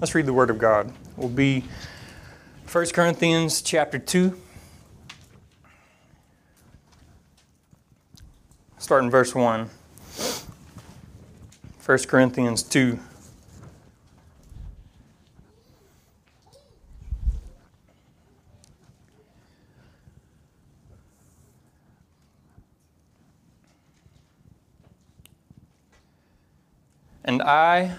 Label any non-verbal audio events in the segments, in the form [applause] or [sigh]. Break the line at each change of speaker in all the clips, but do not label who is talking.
Let's read the Word of God. We'll be 1 Corinthians chapter 2. Starting verse 1. 1 Corinthians 2. And I,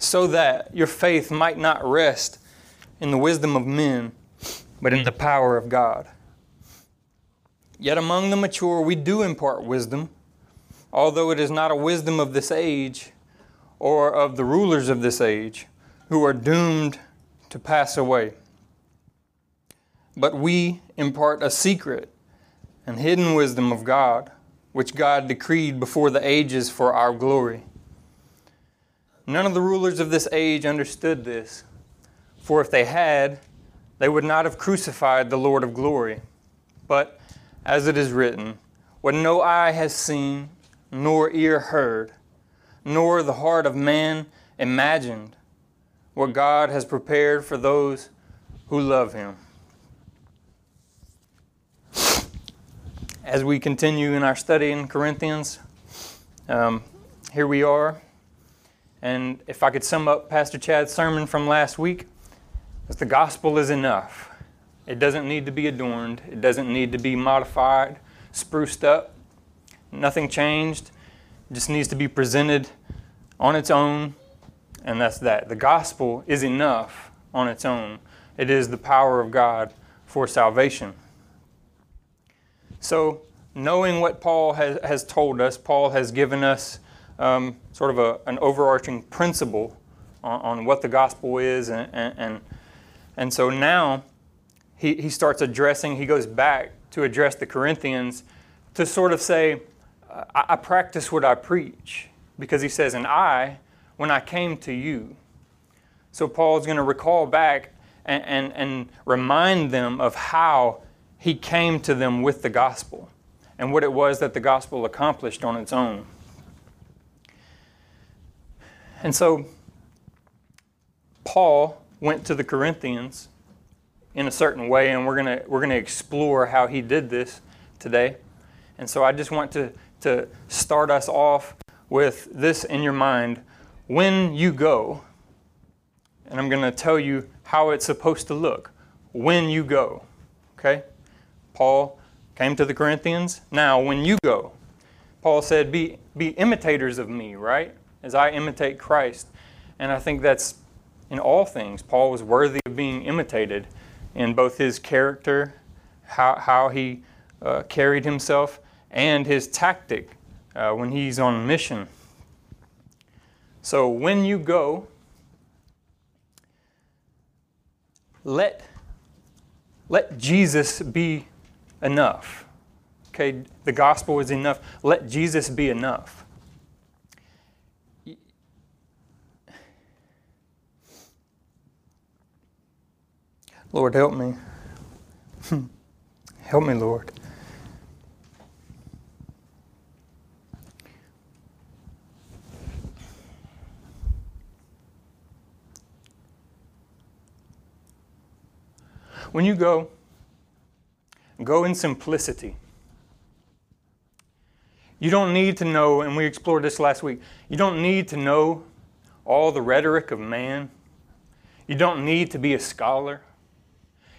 so that your faith might not rest in the wisdom of men, but in the power of God. Yet among the mature we do impart wisdom, although it is not a wisdom of this age or of the rulers of this age, who are doomed to pass away. But we impart a secret and hidden wisdom of God, which God decreed before the ages for our glory. None of the rulers of this age understood this, for if they had, they would not have crucified the Lord of glory. But, as it is written, what no eye has seen, nor ear heard, nor the heart of man imagined, what God has prepared for those who love Him. As we continue in our study in Corinthians, um, here we are and if I could sum up Pastor Chad's sermon from last week, it's the gospel is enough. It doesn't need to be adorned, it doesn't need to be modified, spruced up. Nothing changed. It just needs to be presented on its own, and that's that. The gospel is enough on its own. It is the power of God for salvation. So, knowing what Paul has, has told us, Paul has given us um, sort of a, an overarching principle on, on, what the gospel is. And, and, and, so now he, he starts addressing, he goes back to address the Corinthians to sort of say, I, I practice what I preach. Because he says, and I, when I came to you. So Paul's going to recall back and, and, and remind them of how he came to them with the gospel and what it was that the gospel accomplished on its own. And so Paul went to the Corinthians in a certain way, and we're going we're gonna explore how he did this today. And so I just want to, to start us off with this in your mind. When you go, and I'm going to tell you how it's supposed to look when you go. Okay? Paul came to the Corinthians. Now, when you go, Paul said, Be, be imitators of me, right? As I imitate Christ. And I think that's in all things. Paul was worthy of being imitated in both his character, how, how he uh, carried himself, and his tactic uh, when he's on mission. So when you go, let, let Jesus be enough. Okay, the gospel is enough. Let Jesus be enough. Lord, help me. [laughs] help me, Lord. When you go, go in simplicity. You don't need to know, and we explored this last week, you don't need to know all the rhetoric of man. You don't need to be a scholar.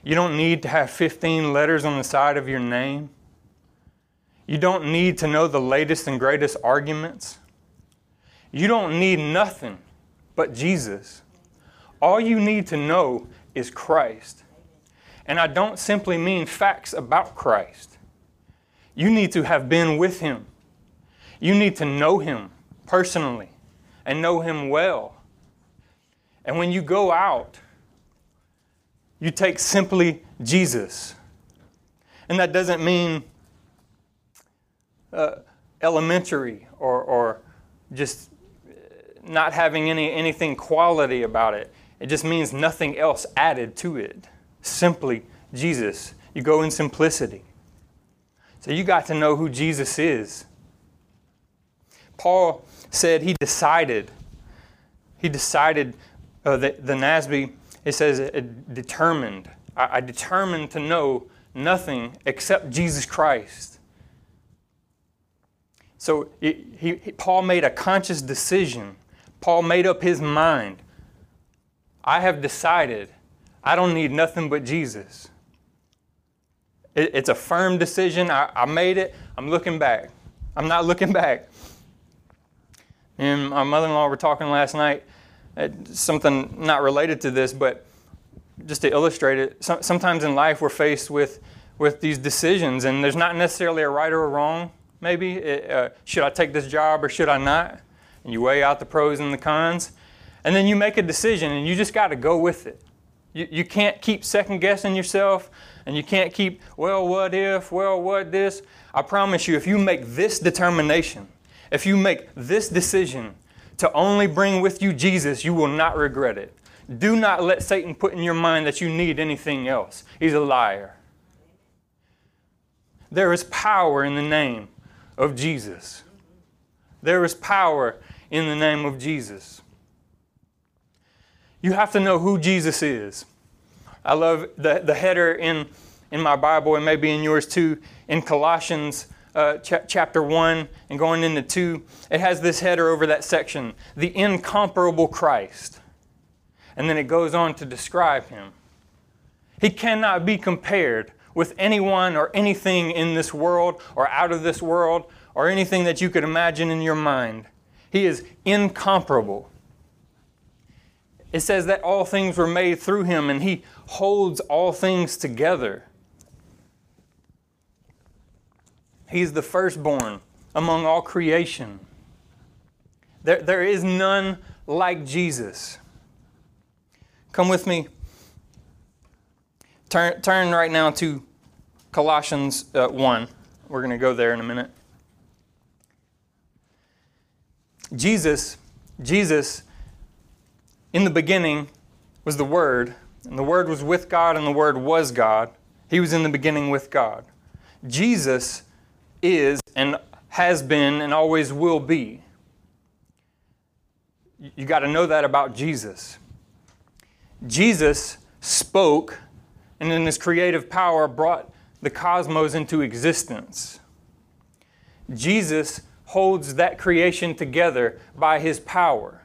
You don't need to have 15 letters on the side of your name. You don't need to know the latest and greatest arguments. You don't need nothing but Jesus. All you need to know is Christ. And I don't simply mean facts about Christ. You need to have been with Him. You need to know Him personally and know Him well. And when you go out, you take simply Jesus. And that doesn't mean uh, elementary or, or just not having any, anything quality about it. It just means nothing else added to it. Simply Jesus. You go in simplicity. So you got to know who Jesus is. Paul said he decided, he decided, uh, the, the NASB, it says, uh, determined. I, I determined to know nothing except Jesus Christ. So he, he, Paul made a conscious decision. Paul made up his mind. I have decided I don't need nothing but Jesus. It, it's a firm decision. I, I made it. I'm looking back. I'm not looking back. And my mother in law were talking last night, uh, something not related to this, but just to illustrate it, sometimes in life we're faced with, with these decisions, and there's not necessarily a right or a wrong maybe. It, uh, should I take this job or should I not? And you weigh out the pros and the cons. And then you make a decision and you just got to go with it. You, you can't keep second guessing yourself and you can't keep, well, what if, well, what this. I promise you, if you make this determination, if you make this decision to only bring with you Jesus, you will not regret it. Do not let Satan put in your mind that you need anything else. He's a liar. There is power in the name of Jesus. There is power in the name of Jesus. You have to know who Jesus is. I love the, the header in, in my Bible, and maybe in yours too, in Colossians uh, ch- chapter 1 and going into 2. It has this header over that section the incomparable Christ. And then it goes on to describe him. He cannot be compared with anyone or anything in this world or out of this world or anything that you could imagine in your mind. He is incomparable. It says that all things were made through him and he holds all things together. He's the firstborn among all creation. There, there is none like Jesus. Come with me Turn, turn right now to Colossians uh, 1. We're going to go there in a minute. Jesus, Jesus, in the beginning was the Word, and the Word was with God, and the Word was God. He was in the beginning with God. Jesus is and has been and always will be. You got to know that about Jesus. Jesus spoke and in his creative power brought the cosmos into existence. Jesus holds that creation together by his power.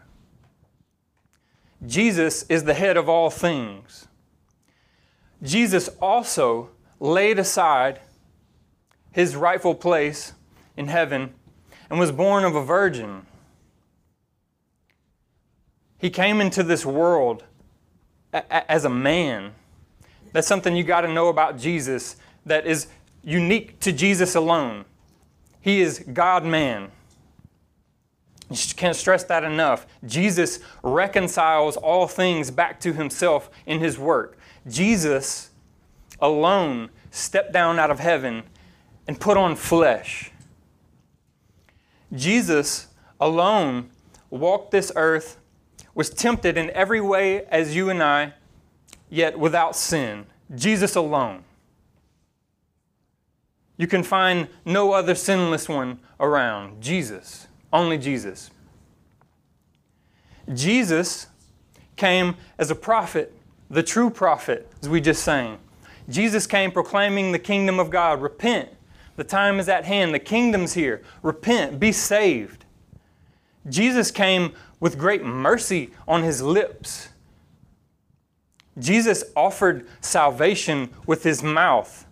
Jesus is the head of all things. Jesus also laid aside his rightful place in heaven and was born of a virgin. He came into this world as a man that's something you got to know about Jesus that is unique to Jesus alone. He is God man. You can't stress that enough. Jesus reconciles all things back to himself in his work. Jesus alone stepped down out of heaven and put on flesh. Jesus alone walked this earth, was tempted in every way as you and I, yet without sin. Jesus alone. You can find no other sinless one around. Jesus. Only Jesus. Jesus came as a prophet, the true prophet, as we just sang. Jesus came proclaiming the kingdom of God. Repent. The time is at hand. The kingdom's here. Repent. Be saved. Jesus came with great mercy on his lips. Jesus offered salvation with his mouth,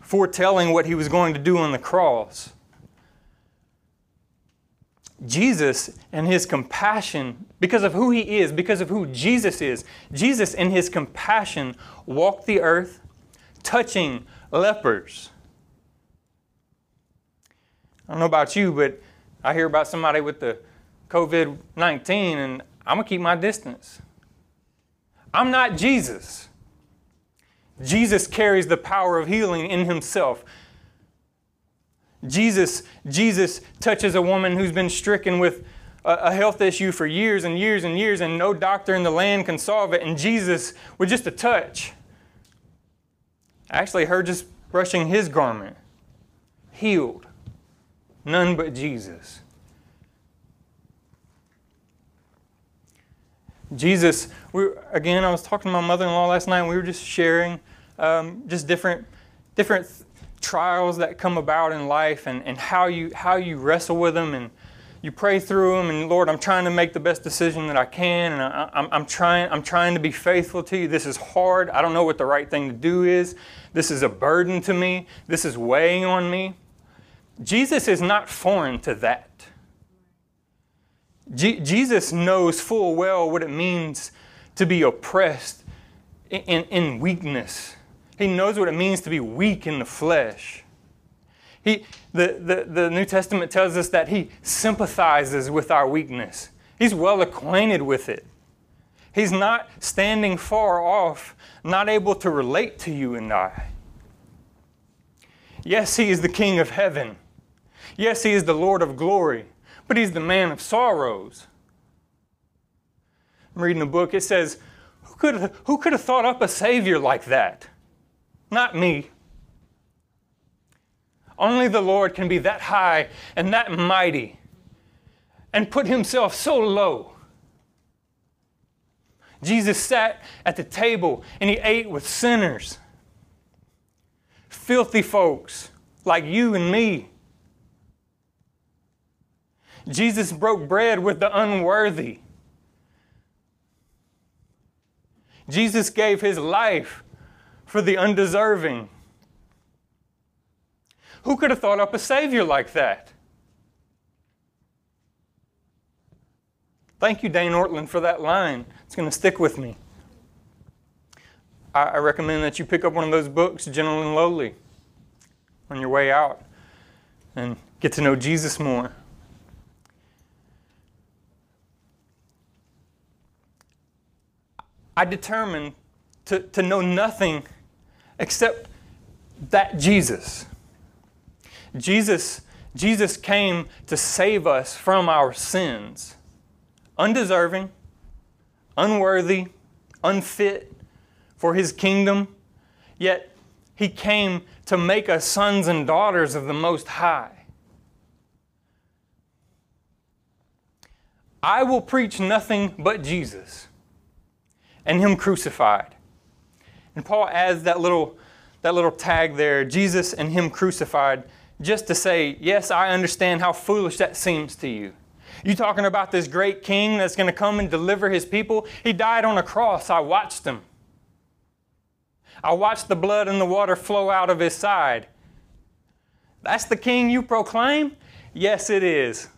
foretelling what he was going to do on the cross. Jesus and his compassion, because of who he is, because of who Jesus is, Jesus in his compassion walked the earth touching lepers. I don't know about you, but I hear about somebody with the COVID 19 and I'm going to keep my distance. I'm not Jesus. Jesus carries the power of healing in himself. Jesus, Jesus touches a woman who's been stricken with a, a health issue for years and years and years, and no doctor in the land can solve it. And Jesus, with just a touch, actually, her just brushing his garment, healed. None but Jesus. Jesus, we, again, I was talking to my mother in law last night, and we were just sharing um, just different, different trials that come about in life and, and how, you, how you wrestle with them and you pray through them and lord i'm trying to make the best decision that i can and I, I'm, I'm, trying, I'm trying to be faithful to you. This is hard. I don't know what the right thing to do is. This is a burden to me. This is weighing on me jesus is not foreign to that G- jesus knows full well what it means to be oppressed in, in, in weakness he knows what it means to be weak in the flesh. He, the, the, the New Testament tells us that he sympathizes with our weakness. He's well acquainted with it. He's not standing far off, not able to relate to you and I. Yes, he is the King of heaven. Yes, he is the Lord of glory, but he's the man of sorrows. I'm reading a book, it says, Who could, who could have thought up a Savior like that? not me. Only the Lord can be that high and that mighty and put himself so low. Jesus sat at the table and he ate with sinners, filthy folks like you and me. Jesus broke bread with the unworthy. Jesus gave his life for the undeserving. Who could have thought up a Savior like that? Thank you, Dane Ortlund, for that line. It's going to stick with me. I, I recommend that you pick up one of those books, Gentle and Lowly, on your way out and get to know Jesus more. I determined to, to know nothing except that Jesus. Jesus Jesus came to save us from our sins. Undeserving, unworthy, unfit for his kingdom, yet he came to make us sons and daughters of the Most High. I will preach nothing but Jesus and him crucified. And Paul adds that little, that little tag there, Jesus and Him crucified, just to say, yes, I understand how foolish that seems to you. You talking about this great king that's going to come and deliver his people? He died on a cross. I watched him. I watched the blood and the water flow out of his side. That's the king you proclaim? Yes, it is.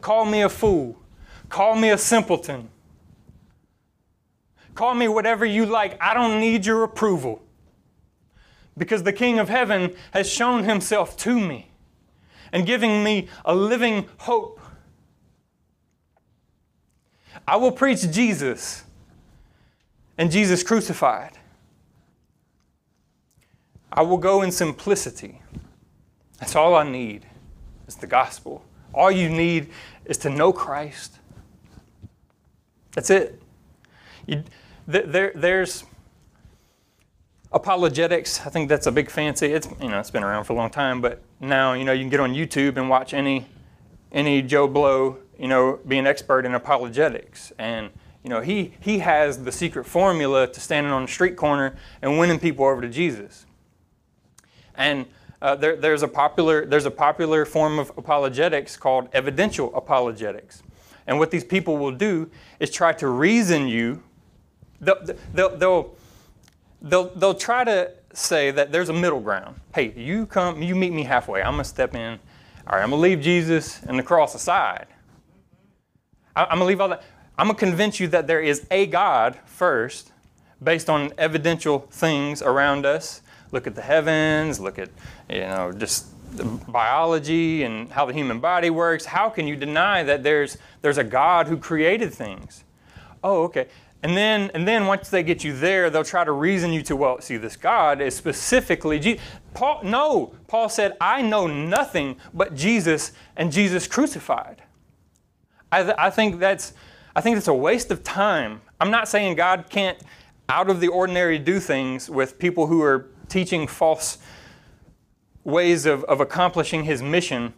Call me a fool. Call me a simpleton. Call me whatever you like. I don't need your approval. Because the King of Heaven has shown himself to me and giving me a living hope. I will preach Jesus and Jesus crucified. I will go in simplicity. That's all I need is the gospel. All you need is to know Christ. That's it. There, there's apologetics. I think that's a big fancy. It's you know it's been around for a long time, but now you know you can get on YouTube and watch any any Joe Blow you know be an expert in apologetics, and you know he he has the secret formula to standing on the street corner and winning people over to Jesus. And uh, there, there's a popular there's a popular form of apologetics called evidential apologetics, and what these people will do is try to reason you They'll, they'll, they'll, they'll, try to say that there's a middle ground. Hey, you come, you meet me halfway. I'm going to step in. All right, I'm going to leave Jesus and the cross aside. I, I'm going to leave all that. I'm going to convince you that there is a God first, based on evidential things around us. Look at the heavens, look at, you know, just biology and how the human body works. How can you deny that there's, there's a God who created things? Oh, okay And then, and then once they get you there, they'll try to reason you to, well, see, this God is specifically Jesus. Paul, no, Paul said, I know nothing but Jesus and Jesus crucified. I, th- I think that's, I think that's a waste of time. I'm not saying God can't, out of the ordinary, do things with people who are teaching false ways of, of accomplishing His mission,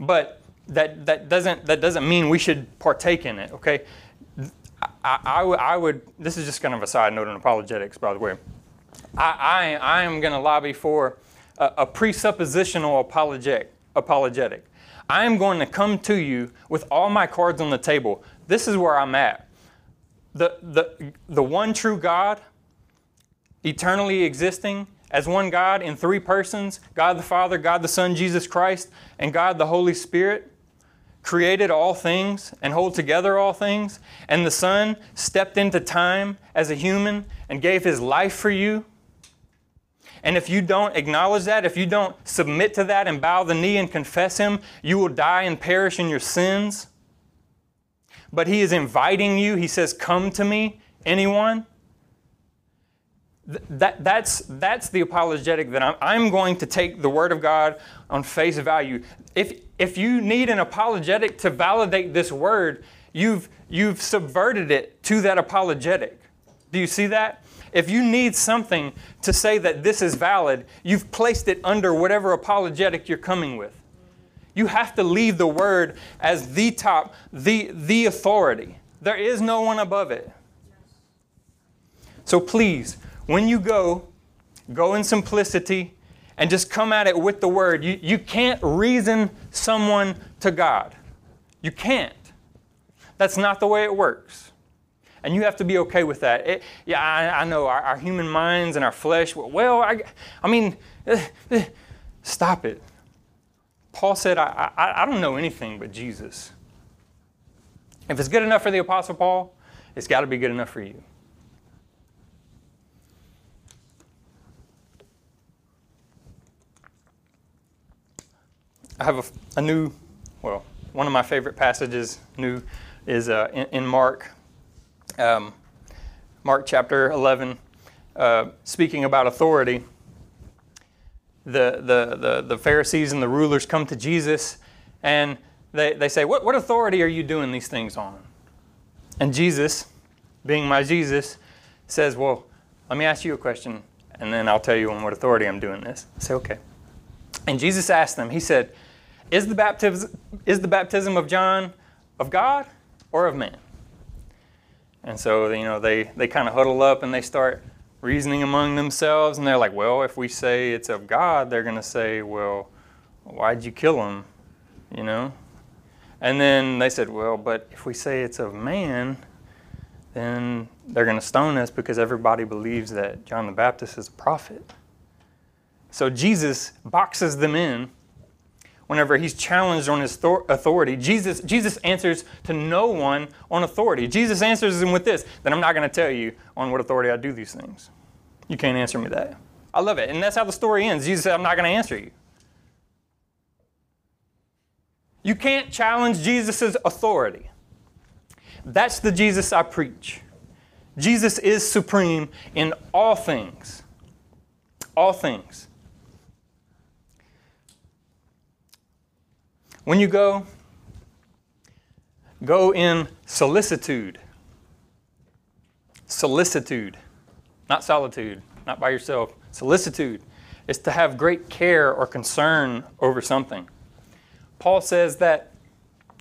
but that, that doesn't that doesn't mean we should partake in it. Okay, I, would. This is just kind of a side note on apologetics, by the way. I, I, I am going to lobby for a, a presuppositional apologetic. Apologetic. I am going to come to you with all my cards on the table. This is where I'm at. The, the, the one true God, eternally existing as one God in three persons God the Father, God the Son, Jesus Christ, and God the Holy Spirit created all things and hold together all things, and the Son stepped into time as a human and gave his life for you. And if you don't acknowledge that, if you don't submit to that and bow the knee and confess Him, you will die and perish in your sins. But He is inviting you. He says, Come to me, anyone. That, that's, that's the apologetic that I'm, I'm going to take the Word of God on face value. If, if you need an apologetic to validate this word, you've, you've subverted it to that apologetic. Do you see that? If you need something to say that this is valid, you've placed it under whatever apologetic you're coming with. You have to leave the word as the top, the, the authority. There is no one above it. So please, when you go, go in simplicity and just come at it with the word. You, you can't reason someone to God. You can't. That's not the way it works. And you have to be okay with that. It, yeah, I, I know our, our, human minds and our flesh, well, I, I mean, uh, uh, stop it. Paul said, I, I, I don't know anything but Jesus. If it's good enough for the Apostle Paul, it's got to be good enough for you. I have a, a, new, well, one of my favorite passages, new, is uh, in, in, Mark, um, Mark chapter 11, uh, speaking about authority. The, the, the, the Pharisees and the rulers come to Jesus and they, they say, what, what authority are you doing these things on? And Jesus, being my Jesus, says, Well, let me ask you a question, and then I'll tell you on what authority I'm doing this. I say, Okay. And Jesus asked them, He said, is the, baptism, is the baptism of John of God or of man? And so, you know, they, they kind of huddle up and they start reasoning among themselves. And they're like, well, if we say it's of God, they're going to say, well, why'd you kill him? You know? And then they said, well, but if we say it's of man, then they're going to stone us because everybody believes that John the Baptist is a prophet. So Jesus boxes them in whenever he's challenged on his authority. Jesus, Jesus answers to no one on authority. Jesus answers him with this that I'm not going to tell you on what authority I do these things. You can't answer me that. I love it. And that's how the story ends. Jesus said, I'm not going to answer you. You can't challenge Jesus' authority. That's the Jesus I preach. Jesus is supreme in all things. All things. When you go, go in solicitude. Solicitude, not solitude, not by yourself. Solicitude is to have great care or concern over something. Paul says that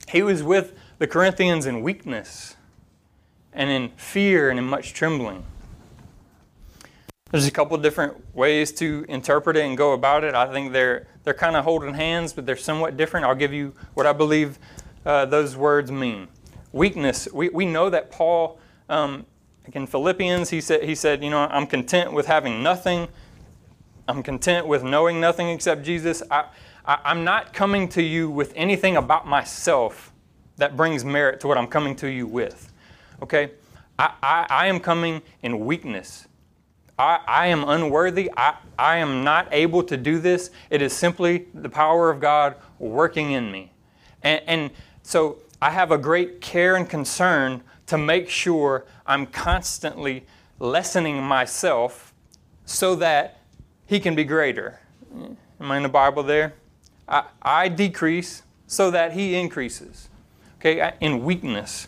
he was with the Corinthians in weakness and in fear and in much trembling. There's a couple different ways to interpret it and go about it. I think they're they're kind of holding hands, but they're somewhat different. I'll give you what I believe uh, those words mean. Weakness. We, we know that Paul, um, in Philippians, he said, he said, you know, I'm content with having nothing. I'm content with knowing nothing except Jesus. I, I, I'm not coming to you with anything about myself that brings merit to what I'm coming to you with. Okay? I, I, I am coming in weakness. I, I am unworthy. I, I am not able to do this. It is simply the power of God working in me. And, and so I have a great care and concern to make sure I'm constantly lessening myself so that He can be greater. Am I in the Bible there? I, I decrease so that He increases. Okay, in weakness.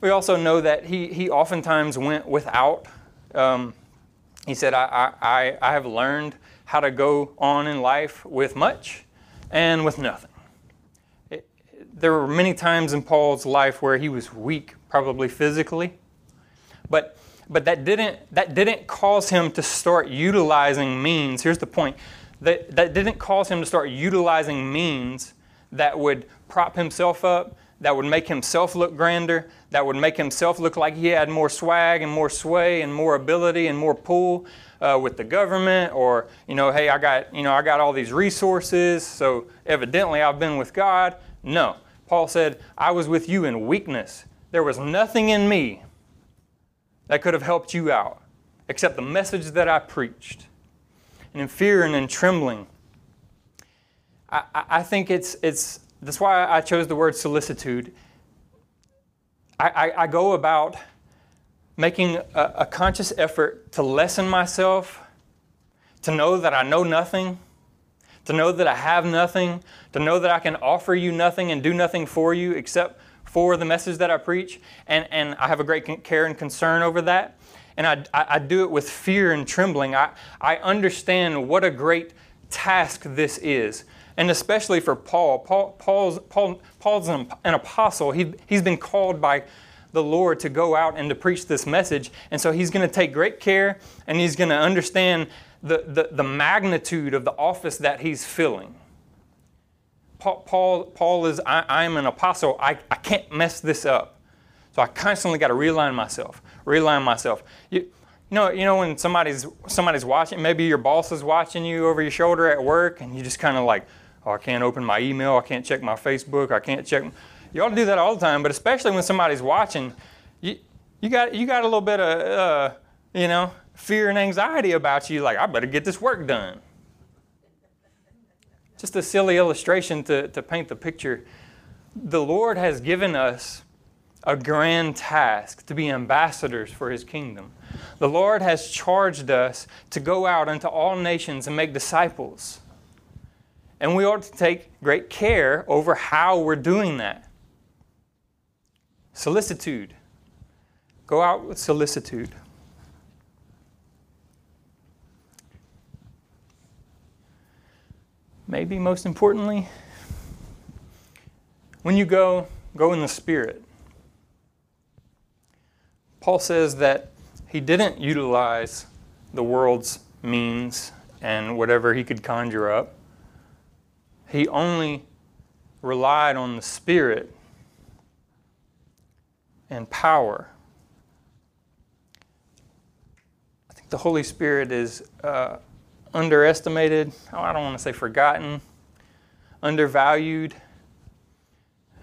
We also know that He, he oftentimes went without. Um, he said, I, I, I have learned how to go on in life with much and with nothing. It, there were many times in Paul's life where he was weak, probably physically, but, but that, didn't, that didn't cause him to start utilizing means. Here's the point that, that didn't cause him to start utilizing means that would prop himself up, that would make himself look grander, that would make himself look like he had more swag and more sway and more ability and more pull uh, with the government or you know hey i got you know i got all these resources so evidently i've been with god. No. Paul said i was with you in weakness. There was nothing in me that could have helped you out except the message that i preached. And in fear and in trembling i, I think it's it's that's why i chose the word solicitude I, I, I go about making a, a conscious effort to lessen myself, to know that I know nothing, to know that I have nothing, to know that I can offer you nothing and do nothing for you except for the message that I preach. And, and I have a great care and concern over that. And I, I, I do it with fear and trembling. I, I understand what a great task this is. And especially for Paul. Paul Paul's, Paul, Paul's an, an apostle. He, he's been called by the Lord to go out and to preach this message. And so he's going to take great care and he's going to understand the, the, the, magnitude of the office that he's filling. Paul, Paul, Paul is, I, I am an apostle. I, I can't mess this up. So I constantly got to realign myself, realign myself. You, you, know, you know when somebody's, somebody's watching, maybe your boss is watching you over your shoulder at work and you just kind of like, oh, I can't open my email, I can't check my Facebook, I can't check. You ought to do that all the time, but especially when somebody's watching, you, you, got, you got a little bit of, uh, you know, fear and anxiety about you, like, I better get this work done. Just a silly illustration to, to paint the picture. The Lord has given us a grand task to be ambassadors for His kingdom. The Lord has charged us to go out into all nations and make disciples. And we ought to take great care over how we're doing that. Solicitude. Go out with solicitude. Maybe most importantly, when you go, go in the Spirit. Paul says that he didn't utilize the world's means and whatever he could conjure up. He only relied on the Spirit and power. I think the Holy Spirit is uh, underestimated. Oh, I don't want to say forgotten, undervalued,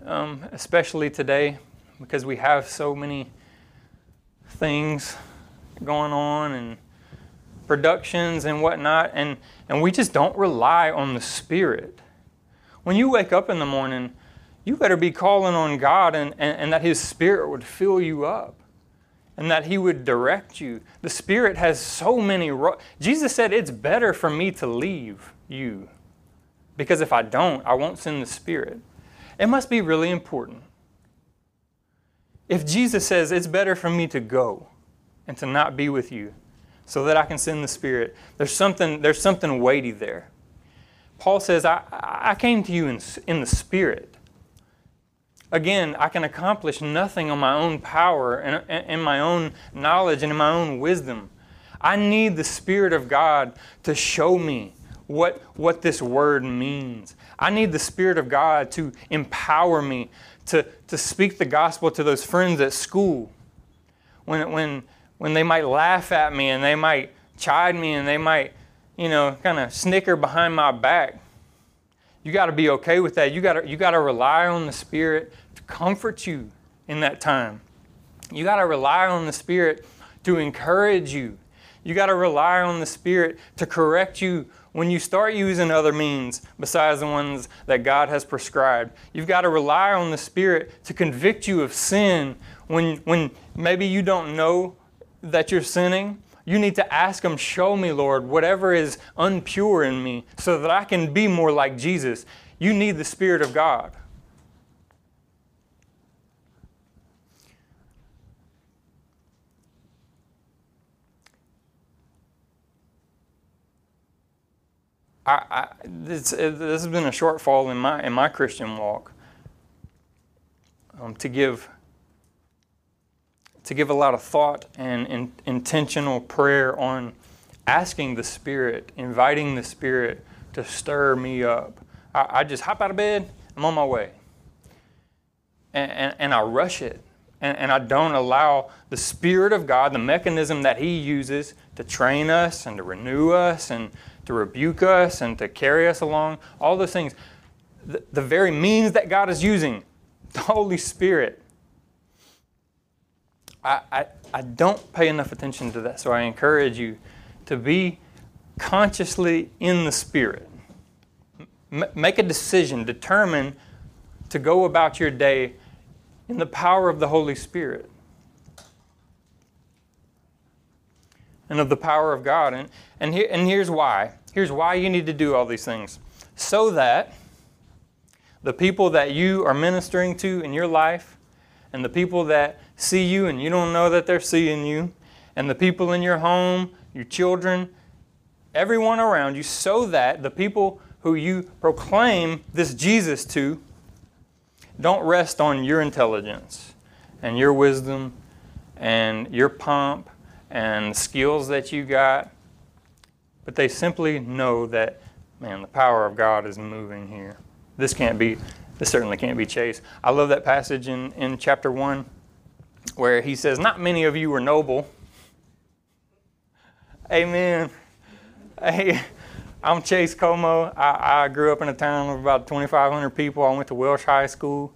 um, especially today because we have so many things going on and productions and whatnot, and, and we just don't rely on the Spirit. When you wake up in the morning, you better be calling on God and, and, and, that His Spirit would fill you up and that He would direct you. The Spirit has so many. Ro- Jesus said, It's better for me to leave you because if I don't, I won't send the Spirit. It must be really important. If Jesus says, It's better for me to go and to not be with you so that I can send the Spirit, there's something, there's something weighty there. Paul says, I, I came to you in, in the Spirit. Again, I can accomplish nothing on my own power and, and my own knowledge and in my own wisdom. I need the Spirit of God to show me what, what this word means. I need the Spirit of God to empower me to, to speak the gospel to those friends at school. When, when, when they might laugh at me and they might chide me and they might, you know, kind of snicker behind my back. You got to be okay with that. You got to you got to rely on the Spirit to comfort you in that time. You got to rely on the Spirit to encourage you. You got to rely on the Spirit to correct you when you start using other means besides the ones that God has prescribed. You've got to rely on the Spirit to convict you of sin when, when maybe you don't know that you're sinning, you need to ask Him, Show me, Lord, whatever is unpure in me so that I can be more like Jesus. You need the Spirit of God. I, I, this, this has been a shortfall in my in my Christian walk. Um, to give to give a lot of thought and in, intentional prayer on asking the Spirit, inviting the Spirit to stir me up. I, I just hop out of bed, I'm on my way. And, and, and I rush it. And, and I don't allow the Spirit of God, the mechanism that He uses to train us and to renew us and to rebuke us and to carry us along, all those things. The, the very means that God is using, the Holy Spirit, I, I, I don't pay enough attention to that. So I encourage you to be consciously in the Spirit. M- make a decision, determine to go about your day in the power of the Holy Spirit and of the power of God. And, and, and here's why. Here's why you need to do all these things. So that the people that you are ministering to in your life and the people that see you and you don't know that they're seeing you, and the people in your home, your children, everyone around you, so that the people who you proclaim this Jesus to don't rest on your intelligence and your wisdom and your pomp and skills that you got, but they simply know that, man, the power of God is moving here. This can't be, this certainly can't be chased. I love that passage in, in chapter 1 where he says, Not many of you were noble. Amen. Hey, I'm Chase Como. I, I, grew up in a town of about 2,500 people. I went to Welsh High School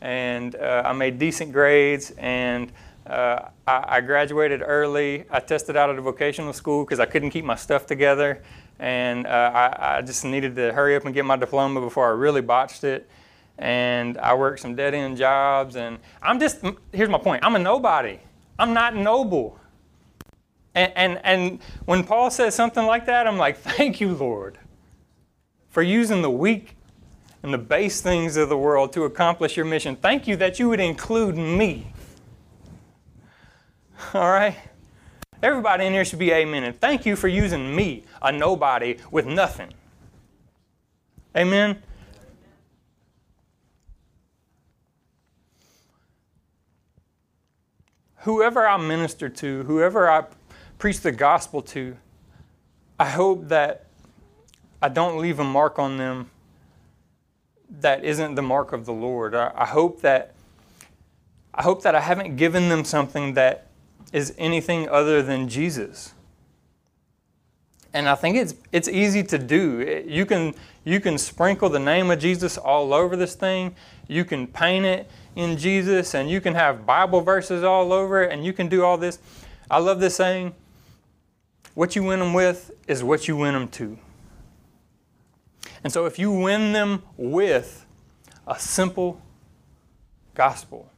and uh, I made decent grades and uh, I, I, graduated early. I tested out of a vocational school because I couldn't keep my stuff together and uh, I, I just needed to hurry up and get my diploma before I really botched it and I worked some dead end jobs. And I'm just, here's my point I'm a nobody. I'm not noble. And, and, and when Paul says something like that, I'm like, [laughs] thank you, Lord, for using the weak and the base things of the world to accomplish your mission. Thank you that you would include me. [laughs] All right? Everybody in here should be amen. And thank you for using me, a nobody with nothing. Amen. Whoever I minister to, whoever I preach the gospel to, I hope that I don't leave a mark on them that isn't the mark of the Lord. I, I hope that I hope that I haven't given them something that is anything other than Jesus. And I think it's it's easy to do. You can you can sprinkle the name of Jesus all over this thing. You can paint it in Jesus and you can have Bible verses all over it and you can do all this. I love this saying what you win them with is what you win them to. And so if you win them with a simple gospel,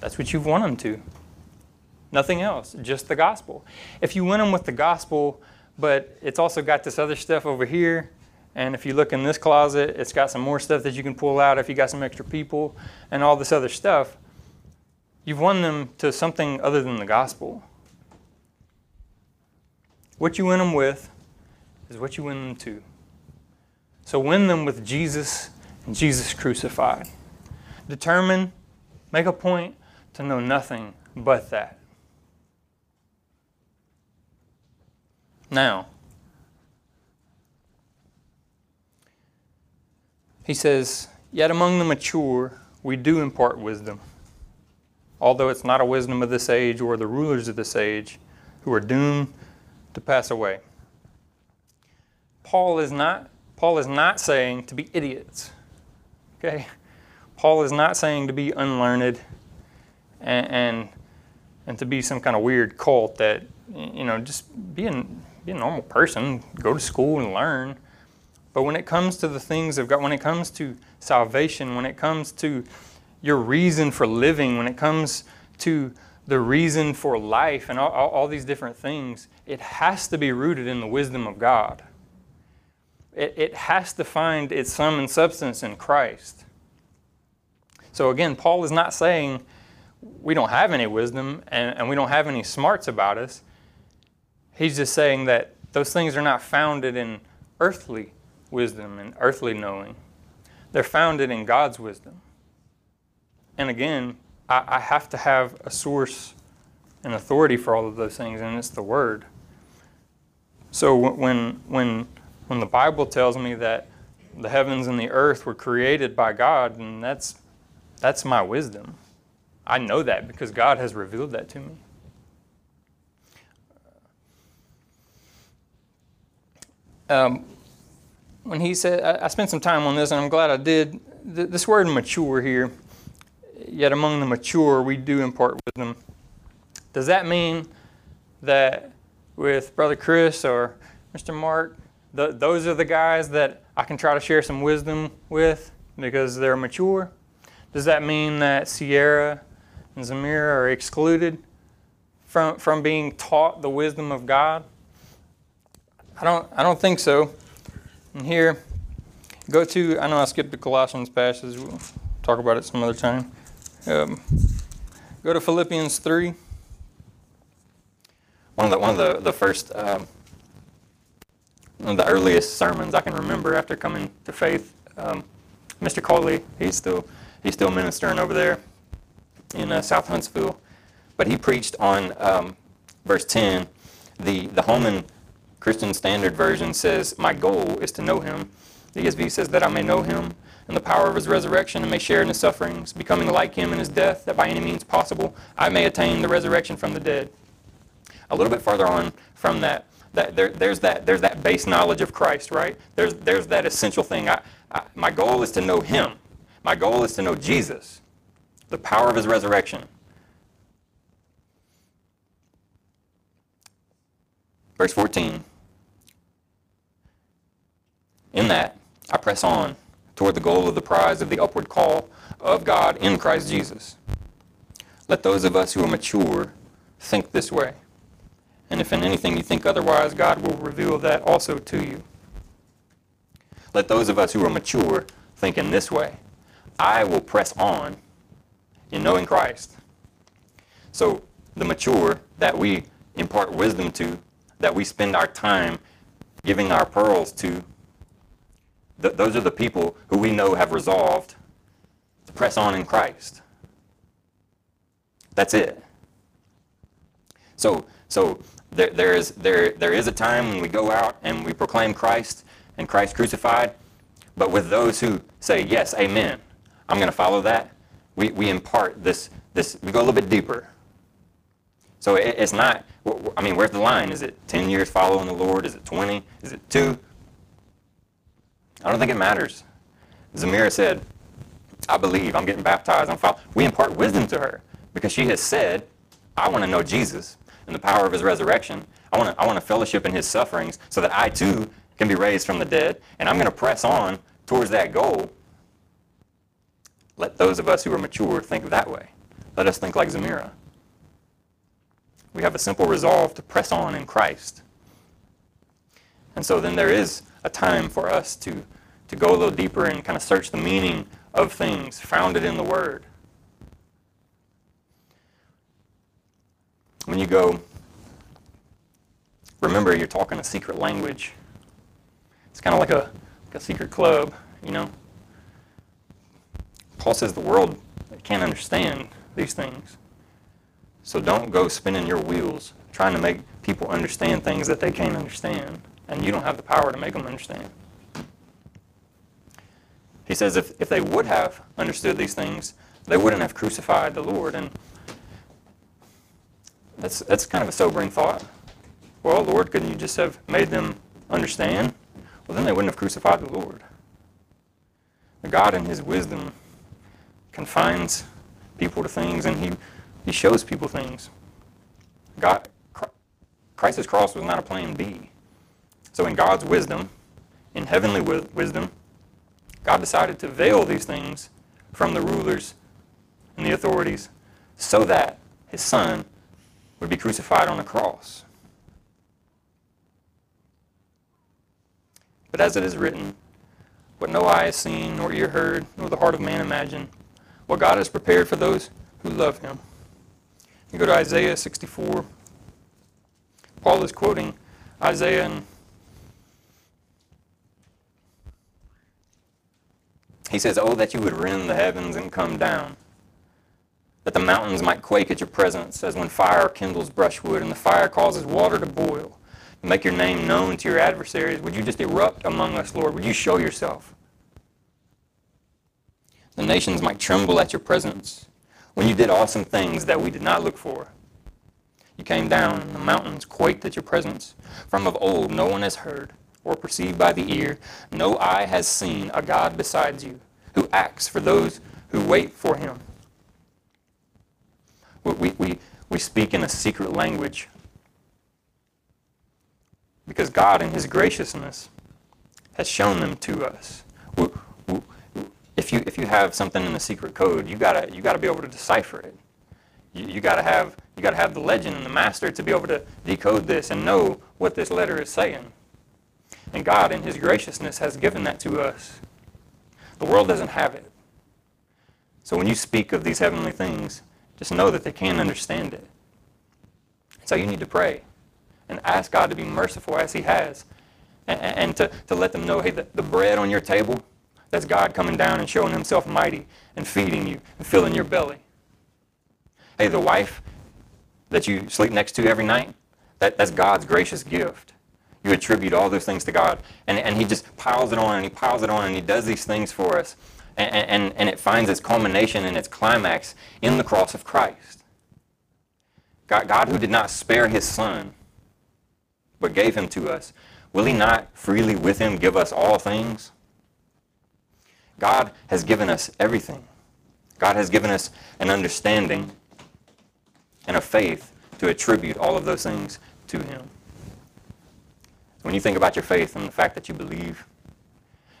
that's what you've won them to. Nothing else, just the gospel. If you win them with the gospel, but it's also got this other stuff over here, and if you look in this closet, it's got some more stuff that you can pull out if you got some extra people and all this other stuff. You've won them to something other than the gospel. What you win them with is what you win them to. So win them with Jesus and Jesus crucified. Determine, make a point to know nothing but that. Now, He says, Yet among the mature we do impart wisdom, although it's not a wisdom of this age or the rulers of this age who are doomed to pass away. Paul is not Paul is not saying to be idiots. Okay? Paul is not saying to be unlearned and, and, and to be some kind of weird cult that you know just be, an, be a normal person, go to school and learn. But when it comes to the things of God, when it comes to salvation, when it comes to your reason for living, when it comes to the reason for life and all, all, all these different things, it has to be rooted in the wisdom of God. It, it has to find its sum and substance in Christ. So again, Paul is not saying we don't have any wisdom and, and we don't have any smarts about us. He's just saying that those things are not founded in earthly wisdom and earthly knowing. They're founded in God's wisdom. And again, I, I have to have a source and authority for all of those things, and it's the Word. So when, when, when the Bible tells me that the heavens and the earth were created by God, and that's, that's my wisdom. I know that because God has revealed that to me. Um, when he said, I, spent some time on this, and I'm glad I did. this word mature here, yet among the mature we do impart wisdom. Does that mean that with Brother Chris or Mr. Mark, those are the guys that I can try to share some wisdom with because they're mature? Does that mean that Sierra and Zamira are excluded from, from being taught the wisdom of God? I don't, I don't think so. And here, go to, I know I skipped the Colossians passages. We'll talk about it some other time. Um, go to Philippians 3. One of the, one of the, the first, um, one of the earliest sermons I can remember after coming to faith. Um, Mr. Coley, he's still, he's still ministering over there in uh, South Huntsville. But he preached on um, verse 10. The, the Holman Christian Standard Version says, My goal is to know him. The ESV says, That I may know him and the power of his resurrection and may share in his sufferings, becoming like him in his death, that by any means possible I may attain the resurrection from the dead. A little bit farther on from that, that there, there's that there's that base knowledge of Christ, right? There's there's that essential thing. I, I, my goal is to know Him. My goal is to know Jesus, the power of His resurrection. Verse 14. In that, I press on toward the goal of the prize of the upward call of God in Christ Jesus. Let those of us who are mature think this way. And if in anything you think otherwise, God will reveal that also to you. Let those of us who are mature think in this way. I will press on in knowing Christ. So the mature that we impart wisdom to, that we spend our time giving our pearls to, th- those are the people who we know have resolved to press on in Christ. That's it. So, so there, there, is, there, there is a time when we go out and we proclaim Christ and Christ crucified, but with those who say, yes, amen, I'm going to follow that, we, we impart this, this, we go a little bit deeper. So it, it's not, I mean, where's the line? Is it 10 years following the Lord? Is it 20? Is it 2? I don't think it matters. Zamira said, I believe, I'm getting baptized, I'm following. We impart wisdom to her because she has said, I want to know Jesus and the power of his resurrection. I want to, I want to fellowship in his sufferings so that I too can be raised from the dead. And I'm going to press on towards that goal. Let those of us who are mature think that way. Let us think like Zamira. We have a simple resolve to press on in Christ. And so then there is a time for us to, to go a little deeper and kind of search the meaning of things founded in the Word. When you go, remember you're talking a secret language. It's kind of like a, like a secret club, you know. Paul says the world can't understand these things. So don't go spinning your wheels trying to make people understand things that they can't understand and you don't have the power to make them understand. He says if, if they would have understood these things, they wouldn't have crucified the Lord. And that's, that's kind of a sobering thought. Well, Lord, couldn't you just have made them understand? Well, then they wouldn't have crucified the Lord. God, in His wisdom, confines people to things and He, he shows people things. God, Christ's cross was not a plan B. So, in God's wisdom, in heavenly wisdom, God decided to veil these things from the rulers and the authorities so that his son would be crucified on a cross. But as it is written, what no eye has seen, nor ear heard, nor the heart of man imagined, what God has prepared for those who love him. You go to Isaiah 64. Paul is quoting Isaiah and he says, Oh, that you would rend the heavens and come down, that the mountains might quake at your presence, as when fire kindles brushwood and the fire causes water to boil. Make your name known to your adversaries. Would you just erupt among us, Lord? Would you show yourself? The nations might tremble at your presence when you did awesome things that we did not look for. You came down, the mountains quaked at your presence. From of old, no one has heard or perceived by the ear, no eye has seen a God besides you, who acts for those who wait for him. We, we, we speak in a secret language because God, in His graciousness, has shown them to us. If you, if you have something in the secret code, you gotta, you gotta be able to decipher it. You, you, gotta have, you gotta have the legend and the master to be able to decode this and know what this letter is saying. And God, in His graciousness, has given that to us. The world doesn't have it. So when you speak of these heavenly things, just know that they can't understand it. So you need to pray and ask God to be merciful as He has. And, and to, to let them know, hey, the, the bread on your table, that's God coming down and showing Himself mighty and feeding you and filling your belly. Hey, the wife that you sleep next to every night, that, that's God's gracious gift. You attribute all those things to God. And, and He just piles it on and He piles it on and He does these things for us. And, and, and it finds its culmination and its climax in the cross of Christ. God, God who did not spare His Son but gave him to us, will he not freely with him give us all things? God has given us everything. God has given us an understanding and a faith to attribute all of those things to him. When you think about your faith and the fact that you believe,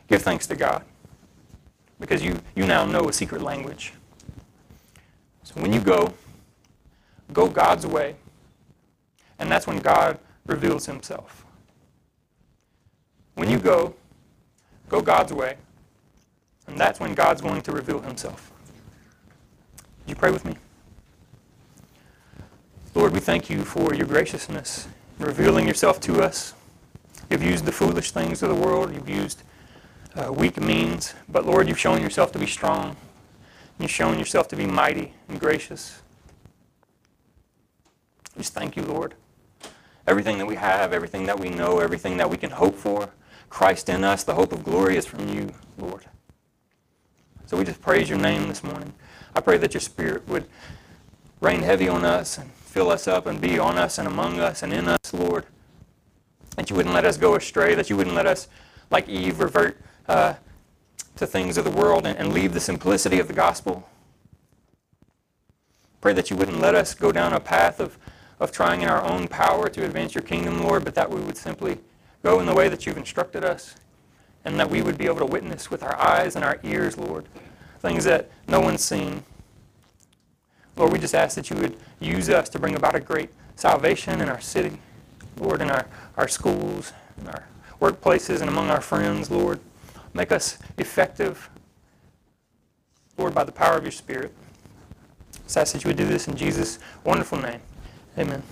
give thanks to God because you, you now know a secret language. So when you go, go God's way. And that's when God reveals himself. When you go, go God's way. And that's when God's going to reveal himself. Would you pray with me? Lord, we thank you for your graciousness, revealing yourself to us. You've used the foolish things of the world. You've used uh, weak means. But Lord, you've shown yourself to be strong. You've shown yourself to be mighty and gracious. We just thank you, Lord everything that we have, everything that we know, everything that we can hope for. Christ in us, the hope of glory is from you, Lord. So we just praise your name this morning. I pray that your spirit would rain heavy on us and fill us up and be on us and among us and in us, Lord. That you wouldn't let us go astray, that you wouldn't let us, like Eve, revert uh, to things of the world and, and leave the simplicity of the gospel. Pray that you wouldn't let us go down a path of of trying in our own power to advance your kingdom, Lord, but that we would simply go in the way that you've instructed us and that we would be able to witness with our eyes and our ears, Lord, things that no one's seen. Lord, we just ask that you would use us to bring about a great salvation in our city, Lord, in our, our schools, in our workplaces, and among our friends, Lord. Make us effective, Lord, by the power of your Spirit. Just ask that you would do this in Jesus' wonderful name. Amen.